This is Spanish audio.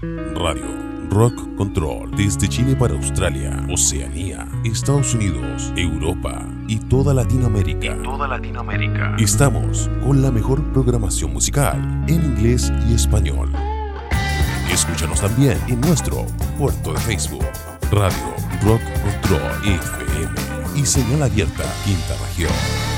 Radio Rock Control desde Chile para Australia, Oceanía, Estados Unidos, Europa y toda Latinoamérica. toda Latinoamérica. Estamos con la mejor programación musical en inglés y español. Escúchanos también en nuestro puerto de Facebook, Radio Rock Control FM y señal abierta Quinta Región.